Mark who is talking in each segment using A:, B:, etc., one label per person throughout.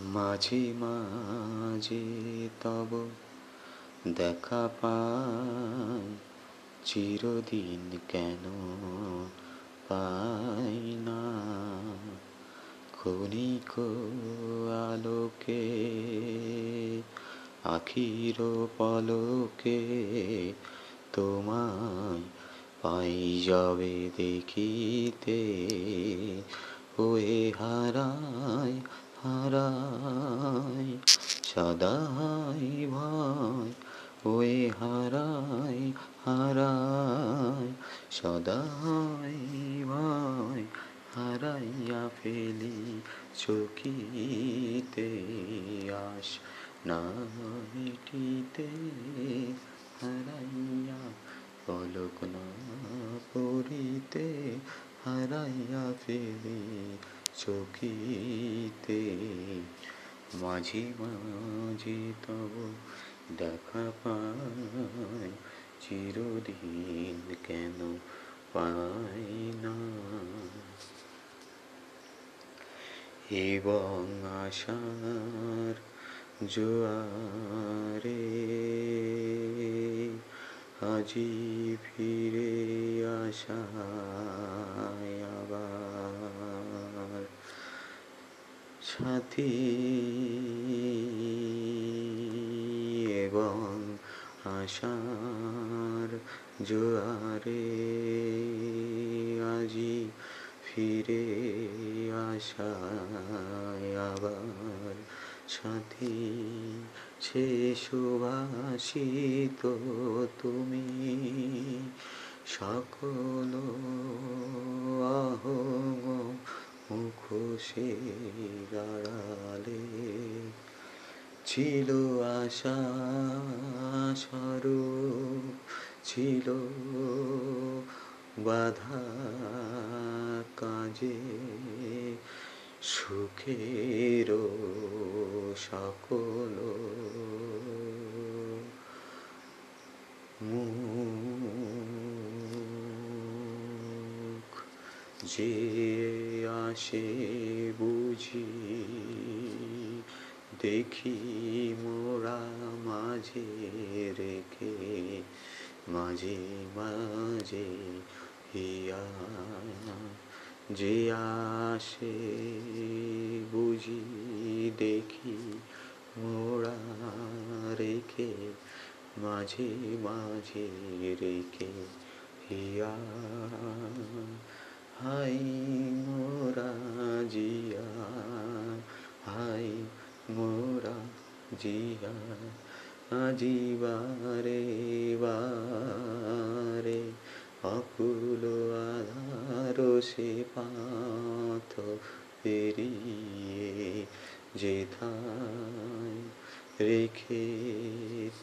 A: মাঝে মাঝে তব দেখা পাই, চিরদিন কেন পাই না। ক্ষণিক আলোকে, আখির পলকে তোমায় পাই যাবে দেখিতে, ওয়ে হারায় হারায় সদাই ভয় ওয়ে হারাই হারাই, সদাই ভয় হারাইয়া ফেলি চকিতে আস না মিটিতে হারাইয়া পলক না পড়িতে, হারাইয়া ফেলি চকিতে মাঝে মাঝে তব দেখা পাই, চিরদিন কেন পাই না। এবং আশার জোয়ারে আজি ফিরে আশায় সাথী এবং আশার জোয়ারে আজি ফিরে আশায় আবার সাথী। সে সুভাষিত তুমি সকল আহম মুখোশের আড়ালে ছিল আশা স্বরূপ ছিল বাধা কাজে। সুখের সকল যে আসে বুঝি, দেখি মোরা মাঝে রেখে, মাঝে মাঝে হিয়া, যে আসে বুঝি, দেখি মোরা রেখে, মাঝে মাঝে রেখে হিয়া হাই মোরা জিয়া হাই মোরা জিয়া আজিবারে বারে অকুল আধার সে পাথ পেরিয়ে যেথায় রেখে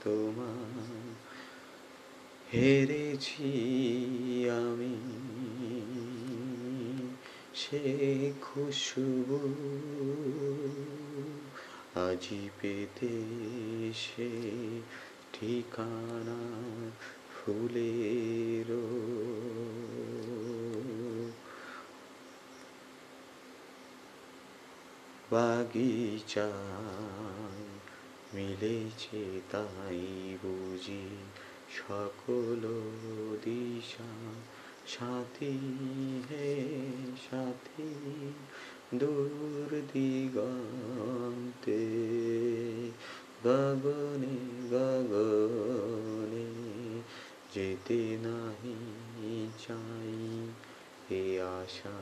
A: তোমায় হেরেছি আমি সে খুশবু আজি পেতে সে ঠিকানা ফুলের বাগিচায় মিলেছে তাই বুঝি সকল দিশা সাথী হে সাথী দূর দিগন্তে গগনে গগনে যেতে নাহি চাই এ আশা